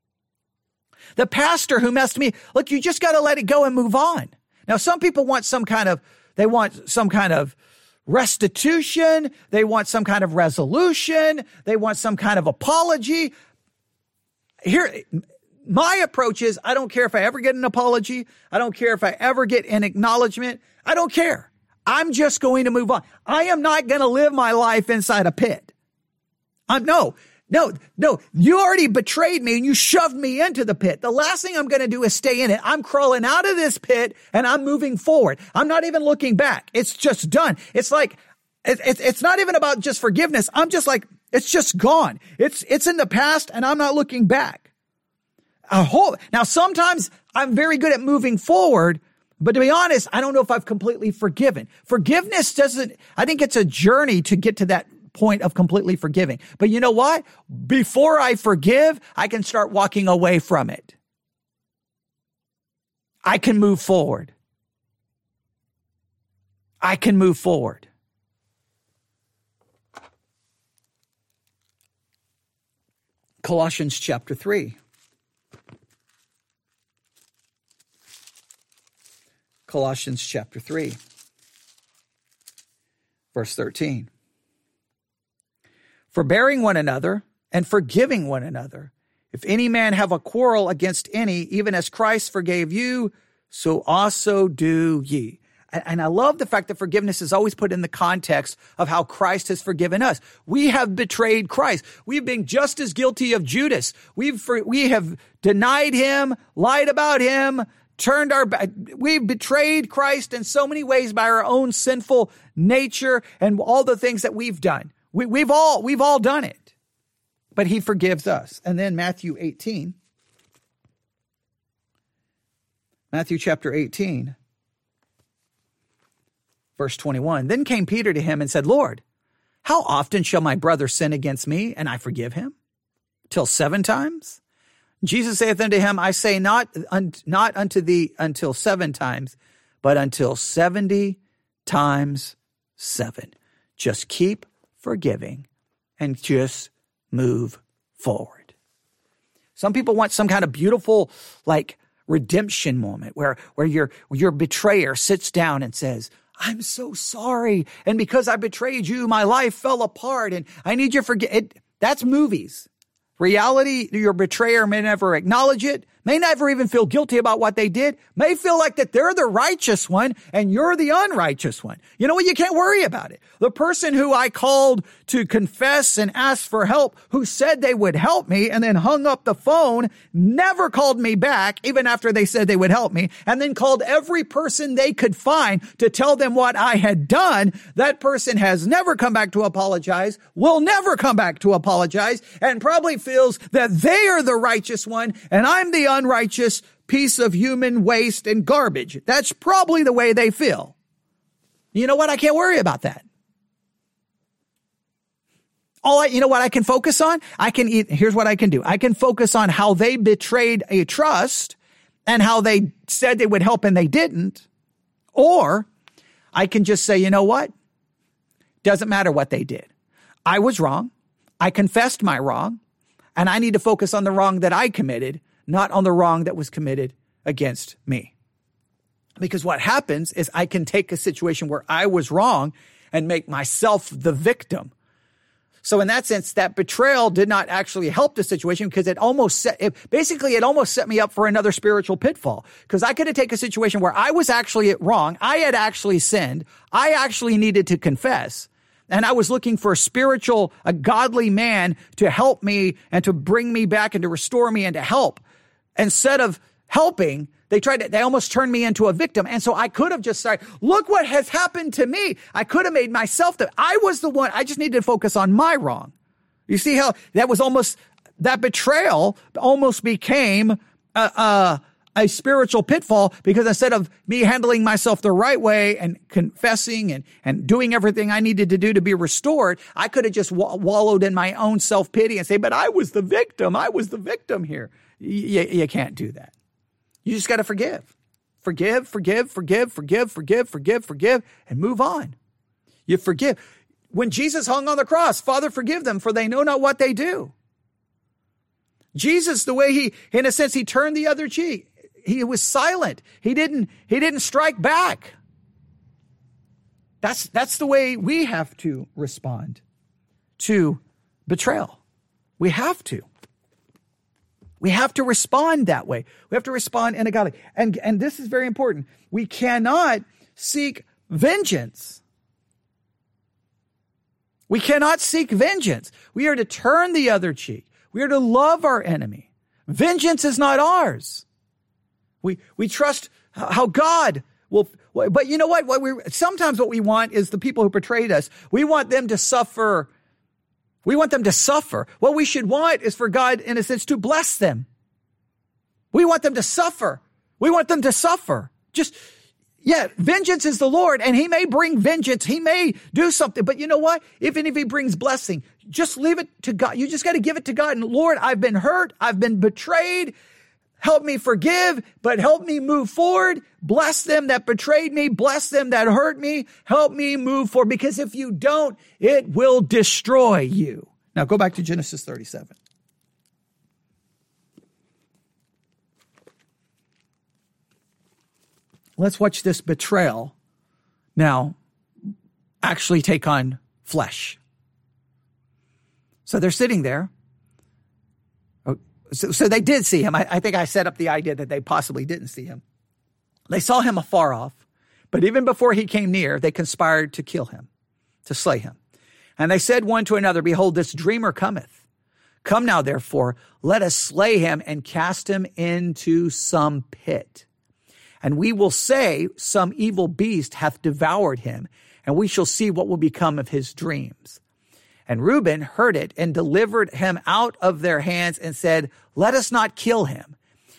The pastor who messed me, look, you just got to let it go and move on. Now, some people want some kind of, they want some kind of restitution. They want some kind of resolution. They want some kind of apology. Here, my approach is I don't care if I ever get an apology. I don't care if I ever get an acknowledgement. I don't care. I'm just going to move on. I am not going to live my life inside a pit. I'm no, no, no. You already betrayed me and you shoved me into the pit. The last thing I'm going to do is stay in it. I'm crawling out of this pit and I'm moving forward. I'm not even looking back. It's just done. It's like, it, it, it's not even about just forgiveness. I'm just like, it's just gone. It's, it's in the past and I'm not looking back. Now sometimes I'm very good at moving forward, but to be honest, I don't know if I've completely forgiven. Forgiveness doesn't, I think it's a journey to get to that point of completely forgiving. But you know what? Before I forgive, I can start walking away from it. I can move forward. I can move forward. Colossians chapter 3. Colossians chapter 3, verse 13 forbearing one another and forgiving one another. If any man have a quarrel against any, even as Christ forgave you, so also do ye. And I love the fact that forgiveness is always put in the context of how Christ has forgiven us. We have betrayed Christ. We've been just as guilty of Judas. We've, we have denied him, lied about him, turned our back. We've betrayed Christ in so many ways by our own sinful nature and all the things that we've done. We, we've all, we've all done it, but he forgives us. And then Matthew 18, Matthew chapter 18, verse 21. Then came Peter to him and said, Lord, how often shall my brother sin against me and I forgive him? Till seven times? Jesus saith unto him, I say not, un, not unto thee until seven times, but until 70 times seven. Just keep forgiving, and just move forward. Some people want some kind of beautiful, like, redemption moment where, where your, your betrayer sits down and says, I'm so sorry. And because I betrayed you, my life fell apart and I need your forget. That's movies. Reality, your betrayer may never acknowledge it, may never even feel guilty about what they did, may feel like that they're the righteous one and you're the unrighteous one. You know what? You can't worry about it. The person who I called to confess and ask for help, who said they would help me and then hung up the phone, never called me back, even after they said they would help me, and then called every person they could find to tell them what I had done. That person has never come back to apologize, will never come back to apologize, and probably feels that they are the righteous one and I'm the unrighteous piece of human waste and garbage. That's probably the way they feel. You know what? I can't worry about that. all I, you know what I can focus on? I can eat, here's what I can do. I can focus on how they betrayed a trust and how they said they would help and they didn't. Or I can just say, you know what? Doesn't matter what they did. I was wrong. I confessed my wrong and I need to focus on the wrong that I committed, not on the wrong that was committed against me. Because what happens is I can take a situation where I was wrong and make myself the victim. So in that sense, that betrayal did not actually help the situation because it almost set, it, basically, it almost set me up for another spiritual pitfall. Because I could have taken a situation where I was actually wrong. I had actually sinned. I actually needed to confess. And I was looking for a spiritual, a godly man to help me and to bring me back and to restore me and to help. Instead of helping, they tried to, they almost turned me into a victim. And so I could have just said, look what has happened to me. I could have made myself the, I was the one, I just needed to focus on my wrong. You see how that was almost, that betrayal almost became a, a, a spiritual pitfall because instead of me handling myself the right way and confessing and, and doing everything I needed to do to be restored, I could have just wallowed in my own self pity and say, but I was the victim. I was the victim here. Y- you can't do that. You just got to forgive. Forgive, forgive, forgive, forgive, forgive, forgive, forgive, and move on. You forgive. When Jesus hung on the cross, Father, forgive them, for they know not what they do. Jesus, the way he, in a sense, he turned the other cheek. He was silent. He didn't, he didn't strike back. That's, that's the way we have to respond to betrayal. We have to. We have to respond that way. We have to respond in a godly. And, and this is very important. We cannot seek vengeance. We cannot seek vengeance. We are to turn the other cheek. We are to love our enemy. Vengeance is not ours. We, we trust how God will, but you know what? What we, sometimes what we want is the people who betrayed us. We want them to suffer we want them to suffer. What we should want is for God, in a sense, to bless them. We want them to suffer. We want them to suffer. Just, yeah, vengeance is the Lord, and He may bring vengeance. He may do something, but you know what? Even if He brings blessing, just leave it to God. You just got to give it to God. And Lord, I've been hurt. I've been betrayed. Help me forgive, but help me move forward. Bless them that betrayed me. Bless them that hurt me. Help me move forward because if you don't, it will destroy you. Now go back to Genesis 37. Let's watch this betrayal now actually take on flesh. So they're sitting there so, so they did see him. I, I think I set up the idea that they possibly didn't see him. They saw him afar off, but even before he came near, they conspired to kill him, to slay him. And they said one to another, Behold, this dreamer cometh. Come now, therefore, let us slay him and cast him into some pit. And we will say, Some evil beast hath devoured him, and we shall see what will become of his dreams. And Reuben heard it and delivered him out of their hands and said, Let us not kill him.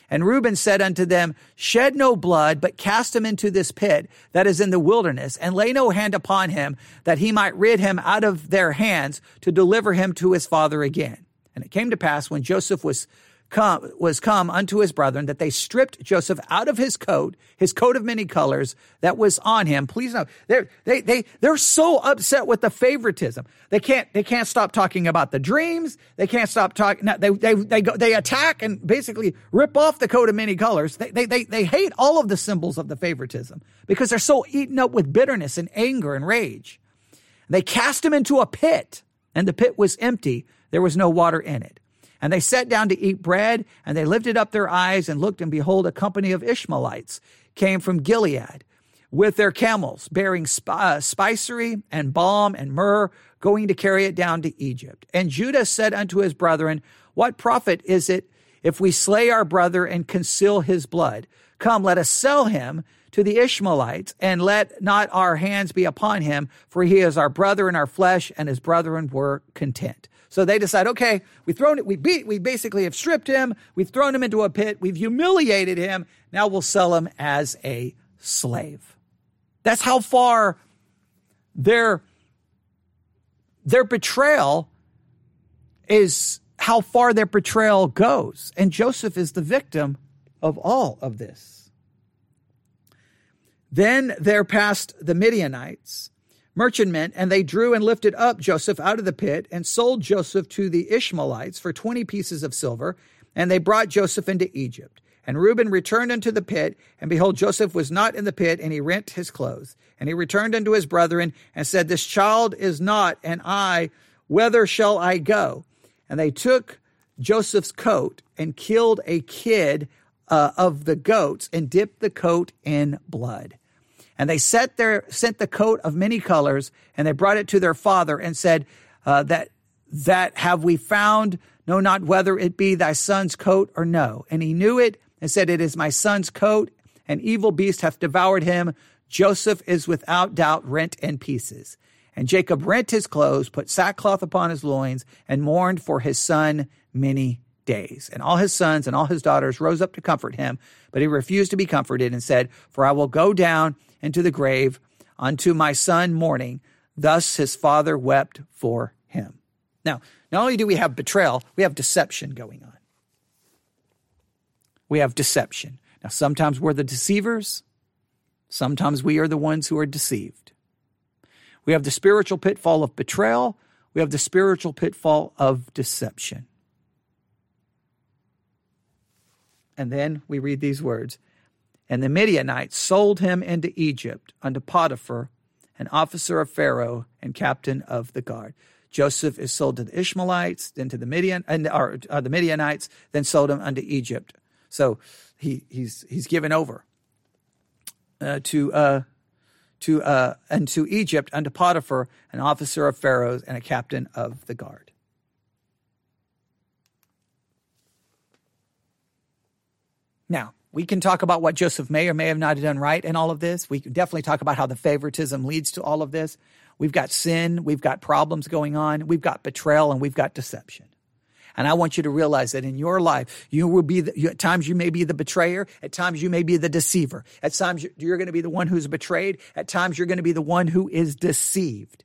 And Reuben said unto them, Shed no blood, but cast him into this pit that is in the wilderness, and lay no hand upon him, that he might rid him out of their hands to deliver him to his father again. And it came to pass when Joseph was come, was come unto his brethren that they stripped Joseph out of his coat, his coat of many colors that was on him. Please know they're, they, they, they're so upset with the favoritism. They can't, they can't stop talking about the dreams. They can't stop talking. They, they, they go, they attack and basically rip off the coat of many colors. They, they, they, they hate all of the symbols of the favoritism because they're so eaten up with bitterness and anger and rage. They cast him into a pit and the pit was empty. There was no water in it. And they sat down to eat bread, and they lifted up their eyes and looked, and behold, a company of Ishmaelites came from Gilead with their camels, bearing uh, spicery and balm and myrrh, going to carry it down to Egypt. And Judah said unto his brethren, What profit is it if we slay our brother and conceal his blood? Come, let us sell him to the Ishmaelites, and let not our hands be upon him, for he is our brother in our flesh, and his brethren were content. So they decide, okay, we've thrown it, we beat, we basically have stripped him, we've thrown him into a pit, we've humiliated him, now we'll sell him as a slave. That's how far their, their betrayal is how far their betrayal goes. And Joseph is the victim of all of this. Then there passed the Midianites, merchantmen, and they drew and lifted up Joseph out of the pit and sold Joseph to the Ishmaelites for 20 pieces of silver, and they brought Joseph into Egypt. And Reuben returned unto the pit, and behold, Joseph was not in the pit, and he rent his clothes. And he returned unto his brethren, and said, This child is not, and I, whither shall I go? And they took Joseph's coat and killed a kid uh, of the goats and dipped the coat in blood. And they set their, sent the coat of many colors, and they brought it to their father and said, uh, that, that have we found, know not whether it be thy son's coat or no. And he knew it and said, It is my son's coat. An evil beast hath devoured him. Joseph is without doubt rent in pieces. And Jacob rent his clothes, put sackcloth upon his loins, and mourned for his son many days. And all his sons and all his daughters rose up to comfort him, but he refused to be comforted and said, For I will go down into the grave unto my son mourning. Thus his father wept for him. Now, not only do we have betrayal, we have deception going on we have deception. Now, sometimes we're the deceivers, sometimes we are the ones who are deceived. We have the spiritual pitfall of betrayal, we have the spiritual pitfall of deception. And then we read these words And the Midianites sold him into Egypt unto Potiphar, an officer of Pharaoh and captain of the guard. Joseph is sold to the Ishmaelites, then to the Midian, or, uh, the Midianites, then sold him unto Egypt so he he's he's given over uh, to uh, to uh, and to Egypt unto Potiphar, an officer of Pharaoh's and a captain of the guard. Now, we can talk about what Joseph may or may have not done right in all of this. We can definitely talk about how the favoritism leads to all of this. We've got sin, we've got problems going on, we've got betrayal, and we've got deception. And I want you to realize that in your life, you will be, the, you, at times you may be the betrayer. At times you may be the deceiver. At times you're going to be the one who's betrayed. At times you're going to be the one who is deceived.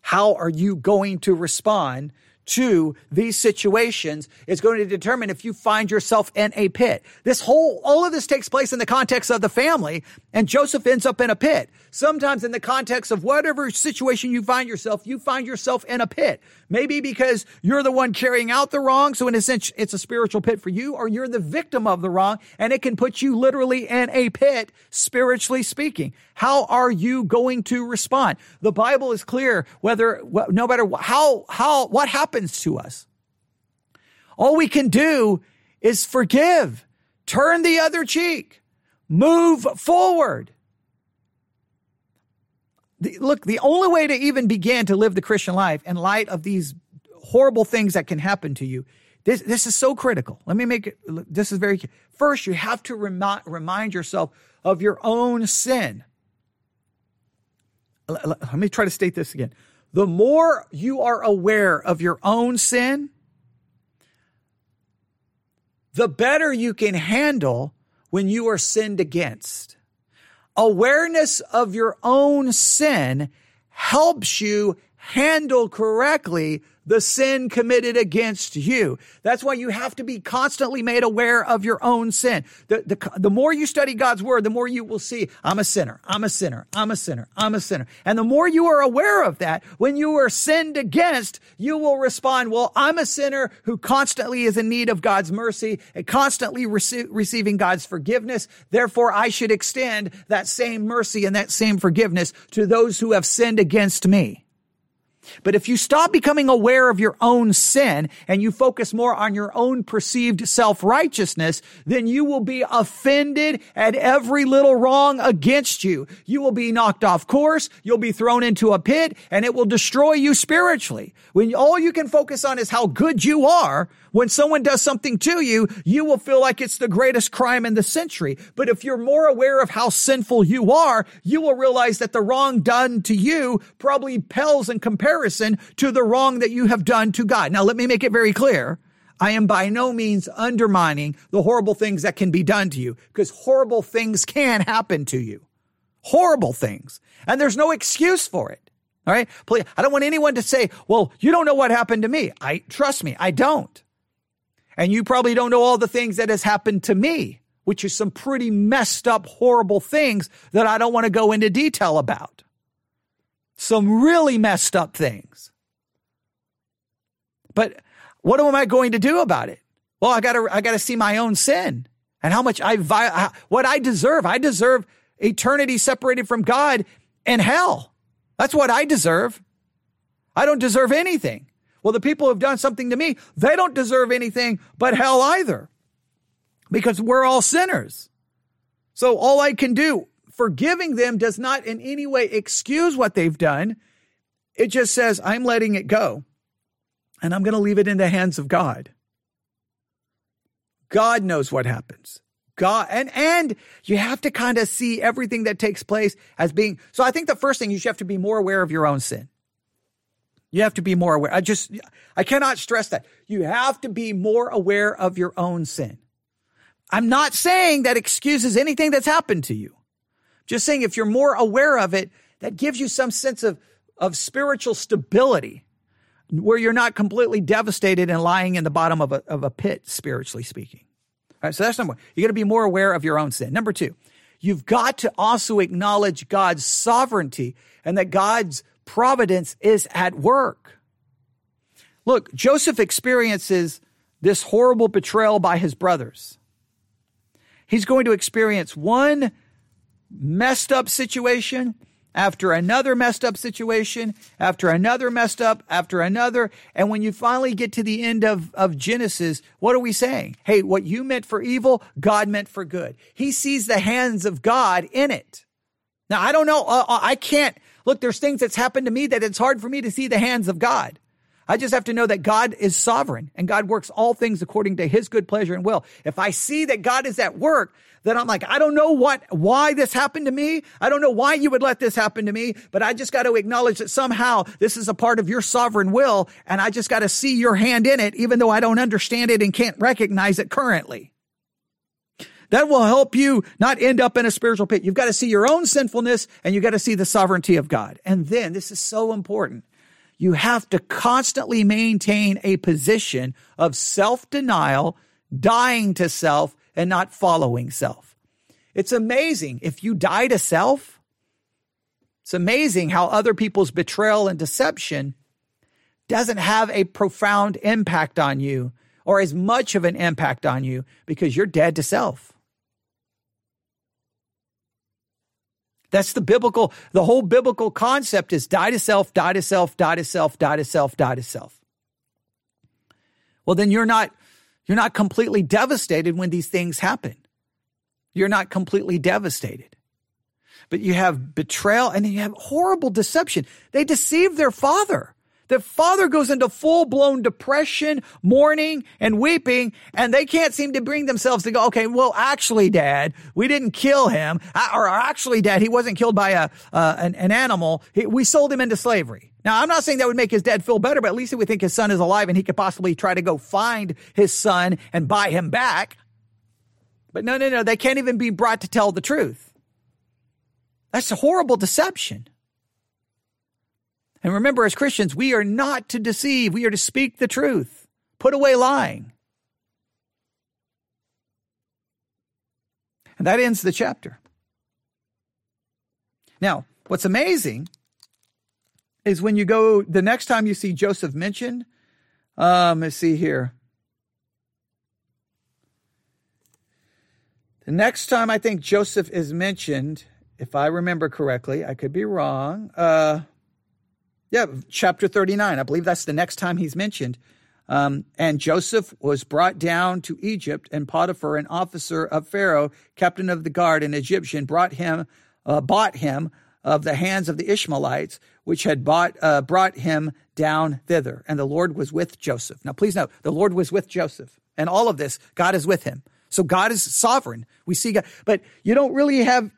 How are you going to respond to these situations is going to determine if you find yourself in a pit. This whole, all of this takes place in the context of the family, and Joseph ends up in a pit. Sometimes in the context of whatever situation you find yourself, you find yourself in a pit. Maybe because you're the one carrying out the wrong, so in a sense, it's a spiritual pit for you, or you're the victim of the wrong, and it can put you literally in a pit, spiritually speaking. How are you going to respond? The Bible is clear whether, no matter how, how, what happens to us. All we can do is forgive, turn the other cheek, move forward. The, look, the only way to even begin to live the Christian life in light of these horrible things that can happen to you this, this is so critical. Let me make it, this is very, first, you have to remind, remind yourself of your own sin let me try to state this again. The more you are aware of your own sin, the better you can handle when you are sinned against. Awareness of your own sin helps you handle correctly the sin committed against you. That's why you have to be constantly made aware of your own sin. The, the, the more you study God's word, the more you will see, I'm a sinner, I'm a sinner, I'm a sinner, I'm a sinner. And the more you are aware of that, when you are sinned against, you will respond, well, I'm a sinner who constantly is in need of God's mercy and constantly rece- receiving God's forgiveness. Therefore, I should extend that same mercy and that same forgiveness to those who have sinned against me. But if you stop becoming aware of your own sin and you focus more on your own perceived self-righteousness, then you will be offended at every little wrong against you. You will be knocked off course. You'll be thrown into a pit and it will destroy you spiritually. When all you can focus on is how good you are, when someone does something to you, you will feel like it's the greatest crime in the century. But if you're more aware of how sinful you are, you will realize that the wrong done to you probably pales in comparison to the wrong that you have done to God. Now, let me make it very clear. I am by no means undermining the horrible things that can be done to you because horrible things can happen to you. Horrible things. And there's no excuse for it. All right. Please, I don't want anyone to say, well, you don't know what happened to me. I trust me. I don't. And you probably don't know all the things that has happened to me, which is some pretty messed up, horrible things that I don't want to go into detail about. Some really messed up things. But what am I going to do about it? Well, I gotta, I gotta see my own sin and how much I, what I deserve. I deserve eternity separated from God and hell. That's what I deserve. I don't deserve anything. Well, the people who have done something to me, they don't deserve anything but hell either because we're all sinners. So all I can do, forgiving them does not in any way excuse what they've done. It just says, I'm letting it go and I'm going to leave it in the hands of God. God knows what happens. God and and you have to kind of see everything that takes place as being so I think the first thing you should have to be more aware of your own sin. You have to be more aware. I just I cannot stress that. You have to be more aware of your own sin. I'm not saying that excuses anything that's happened to you. Just saying if you're more aware of it, that gives you some sense of of spiritual stability where you're not completely devastated and lying in the bottom of a, of a pit, spiritually speaking. All right, so that's number one. You got to be more aware of your own sin. Number two, you've got to also acknowledge God's sovereignty and that God's providence is at work. Look, Joseph experiences this horrible betrayal by his brothers. He's going to experience one messed up situation after another messed up situation, after another messed up, after another. And when you finally get to the end of, of Genesis, what are we saying? Hey, what you meant for evil, God meant for good. He sees the hands of God in it. Now, I don't know. Uh, uh I can't look. There's things that's happened to me that it's hard for me to see the hands of God. I just have to know that God is sovereign and God works all things according to his good pleasure and will. If I see that God is at work, then I'm like, I don't know what, why this happened to me. I don't know why you would let this happen to me, but I just got to acknowledge that somehow this is a part of your sovereign will. And I just got to see your hand in it, even though I don't understand it and can't recognize it currently. That will help you not end up in a spiritual pit. You've got to see your own sinfulness and you've got to see the sovereignty of God. And then this is so important you have to constantly maintain a position of self denial, dying to self, and not following self. It's amazing if you die to self. It's amazing how other people's betrayal and deception doesn't have a profound impact on you or as much of an impact on you because you're dead to self. That's the biblical, the whole biblical concept is die to self, die to self, die to self, die to self, die to self. Well, then you're not, you're not completely devastated when these things happen. You're not completely devastated. But you have betrayal and you have horrible deception. They deceive their father. The father goes into full blown depression, mourning, and weeping, and they can't seem to bring themselves to go, okay, well, actually, dad, we didn't kill him. Or actually, dad, he wasn't killed by a, uh, an, an, animal. He, we sold him into slavery. Now, I'm not saying that would make his dad feel better, but at least would think his son is alive and he could possibly try to go find his son and buy him back. But no, no, no, they can't even be brought to tell the truth. That's a horrible deception. And remember, as Christians, we are not to deceive, we are to speak the truth, put away lying. And that ends the chapter. Now, what's amazing is when you go the next time you see Joseph mentioned, um, let's see here. The next time I think Joseph is mentioned, if I remember correctly, I could be wrong. Uh, yeah, chapter 39. I believe that's the next time he's mentioned. Um, and Joseph was brought down to Egypt, and Potiphar, an officer of Pharaoh, captain of the guard, an Egyptian, brought him, uh, bought him of the hands of the Ishmaelites, which had bought, uh, brought him down thither. And the Lord was with Joseph. Now, please note, the Lord was with Joseph. And all of this, God is with him. So God is sovereign. We see God, but you don't really have,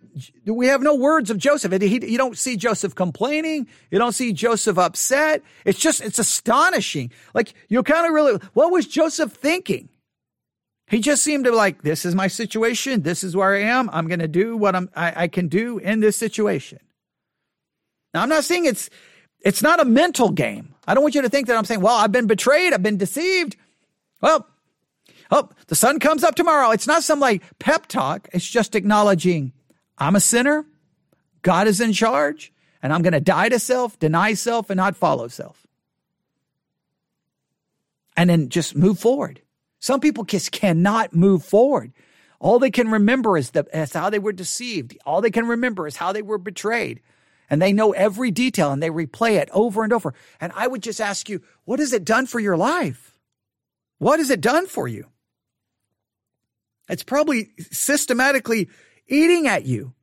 we have no words of Joseph. He, you don't see Joseph complaining. You don't see Joseph upset. It's just, it's astonishing. Like you kind of really, what was Joseph thinking? He just seemed to like, this is my situation. This is where I am. I'm going to do what I'm, I, I can do in this situation. Now, I'm not saying it's, It's not a mental game. I don't want you to think that I'm saying, well, I've been betrayed, I've been deceived. Well, oh, the sun comes up tomorrow. It's not some like pep talk. It's just acknowledging I'm a sinner. God is in charge and I'm going to die to self, deny self, and not follow self. And then just move forward. Some people just cannot move forward. All they can remember is, the, is how they were deceived. All they can remember is how they were betrayed. And they know every detail and they replay it over and over. And I would just ask you, what has it done for your life? What has it done for you? It's probably systematically eating at you.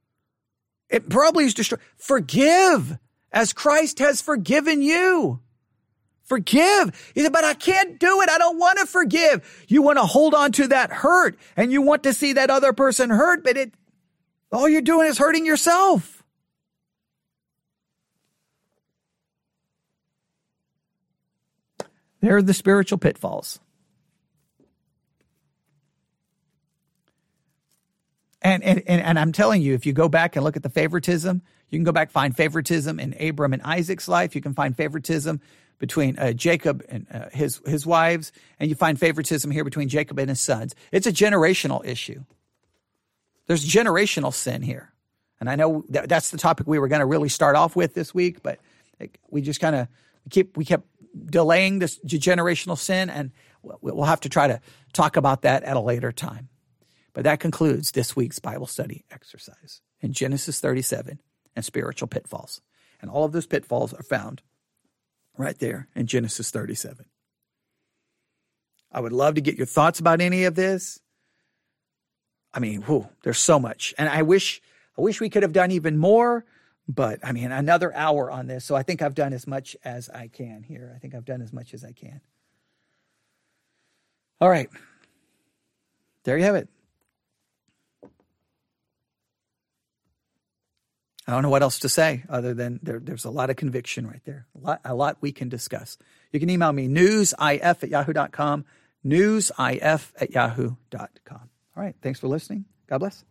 It probably is destroyed. Forgive as Christ has forgiven you. Forgive. He said, but I can't do it. I don't want to forgive. You want to hold on to that hurt and you want to see that other person hurt, but it, all you're doing is hurting yourself. There are the spiritual pitfalls. And, and, and, and I'm telling you, if you go back and look at the favoritism, you can go back find favoritism in Abram and Isaac's life. You can find favoritism between uh, Jacob and uh, his his wives, and you find favoritism here between Jacob and his sons. It's a generational issue. There's generational sin here, and I know that that's the topic we were going to really start off with this week, but we just kind of keep we kept delaying this generational sin, and we'll have to try to talk about that at a later time. But that concludes this week's Bible study exercise in Genesis 37 and spiritual pitfalls. And all of those pitfalls are found right there in Genesis 37. I would love to get your thoughts about any of this. I mean, whew, there's so much. And I wish I wish we could have done even more, but I mean, another hour on this. So I think I've done as much as I can here. I think I've done as much as I can. All right. There you have it. I don't know what else to say other than there, there's a lot of conviction right there. A lot, a lot we can discuss. You can email me newsif at yahoo.com, newsif at yahoo.com. All right. Thanks for listening. God bless.